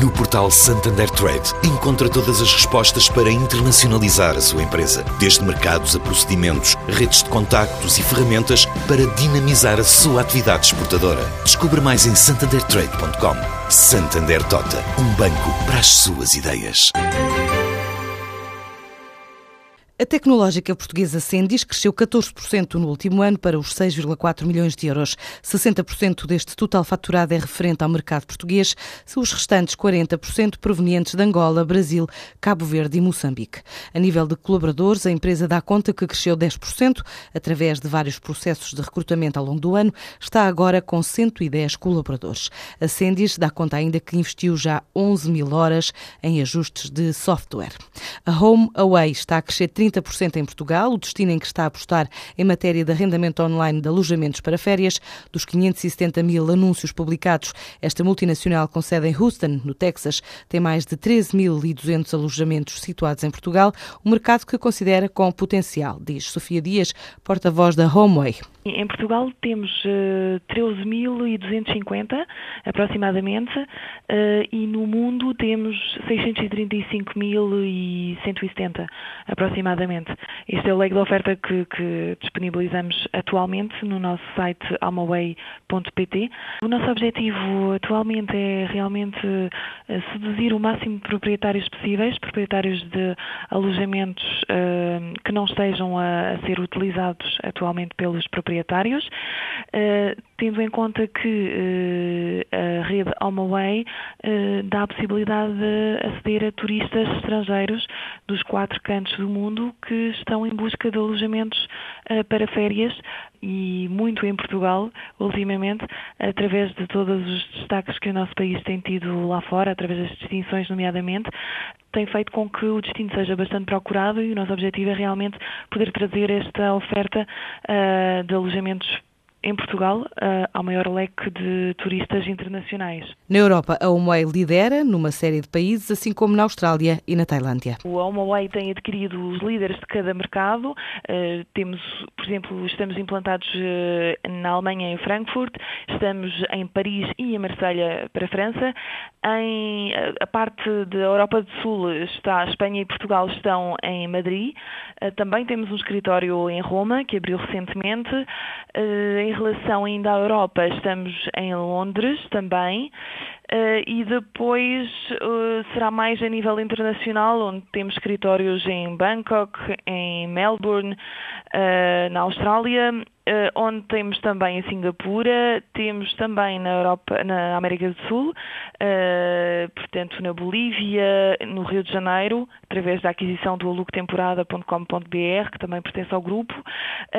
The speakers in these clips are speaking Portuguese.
No portal Santander Trade, encontra todas as respostas para internacionalizar a sua empresa, desde mercados a procedimentos, redes de contactos e ferramentas para dinamizar a sua atividade exportadora. Descubra mais em santandertrade.com. Santander Tota, um banco para as suas ideias. A tecnológica portuguesa Sendis cresceu 14% no último ano para os 6,4 milhões de euros. 60% deste total faturado é referente ao mercado português, os restantes 40% provenientes de Angola, Brasil, Cabo Verde e Moçambique. A nível de colaboradores, a empresa dá conta que cresceu 10% através de vários processos de recrutamento ao longo do ano, está agora com 110 colaboradores. A Sendis dá conta ainda que investiu já 11 mil horas em ajustes de software. A Home Away está a crescer 30 30% em Portugal, o destino em que está a apostar em matéria de arrendamento online de alojamentos para férias. Dos 570 mil anúncios publicados, esta multinacional com sede em Houston, no Texas, tem mais de 13.200 alojamentos situados em Portugal, um mercado que considera com potencial, diz Sofia Dias, porta-voz da Homeway. Em Portugal temos uh, eh, 13.250 aproximadamente uh, e no mundo temos 635.170 aproximadamente. Este é o leque de oferta que, que disponibilizamos atualmente no nosso site almaway.pt. O nosso objetivo atualmente é realmente uh, seduzir o máximo de proprietários possíveis, proprietários de alojamentos que não estejam a, a ser utilizados atualmente pelos proprietários uh, tendo em conta que uh, a rede HomeAway uh, dá a possibilidade de aceder a turistas estrangeiros dos quatro cantos do mundo que estão em busca de alojamentos para férias e muito em Portugal, ultimamente, através de todos os destaques que o nosso país tem tido lá fora, através das distinções, nomeadamente, tem feito com que o destino seja bastante procurado e o nosso objetivo é realmente poder trazer esta oferta uh, de alojamentos em Portugal uh, ao maior leque de turistas internacionais. Na Europa, a HomeAway lidera numa série de países, assim como na Austrália e na Tailândia. O HomeAway tem adquirido os líderes de cada mercado. Uh, temos, por exemplo, estamos implantados uh, na Alemanha em Frankfurt, estamos em Paris e em Marselha para a França. Em a parte da Europa do Sul está a Espanha e Portugal estão em Madrid. também temos um escritório em Roma que abriu recentemente. em relação ainda à Europa, estamos em Londres também. Uh, e depois uh, será mais a nível internacional, onde temos escritórios em Bangkok, em Melbourne, uh, na Austrália, onde temos também em Singapura, temos também na Europa, na América do Sul, portanto na Bolívia, no Rio de Janeiro, através da aquisição do alugotemporada.com.br, que também pertence ao grupo,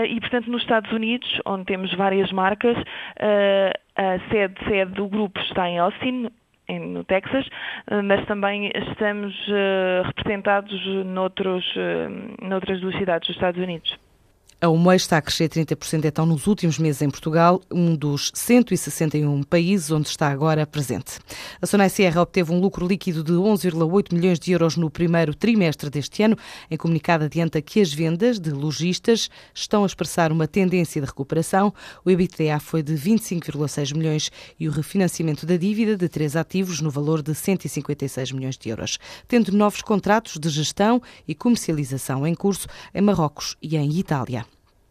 e portanto nos Estados Unidos, onde temos várias marcas, a sede, sede do grupo está em Austin, no Texas, mas também estamos representados noutros, noutras duas cidades dos Estados Unidos. A UMOI está a crescer 30% então nos últimos meses em Portugal, um dos 161 países onde está agora presente. A Sonai Sierra obteve um lucro líquido de 11,8 milhões de euros no primeiro trimestre deste ano. Em comunicado adianta que as vendas de lojistas estão a expressar uma tendência de recuperação. O EBITDA foi de 25,6 milhões e o refinanciamento da dívida de três ativos no valor de 156 milhões de euros, tendo novos contratos de gestão e comercialização em curso em Marrocos e em Itália.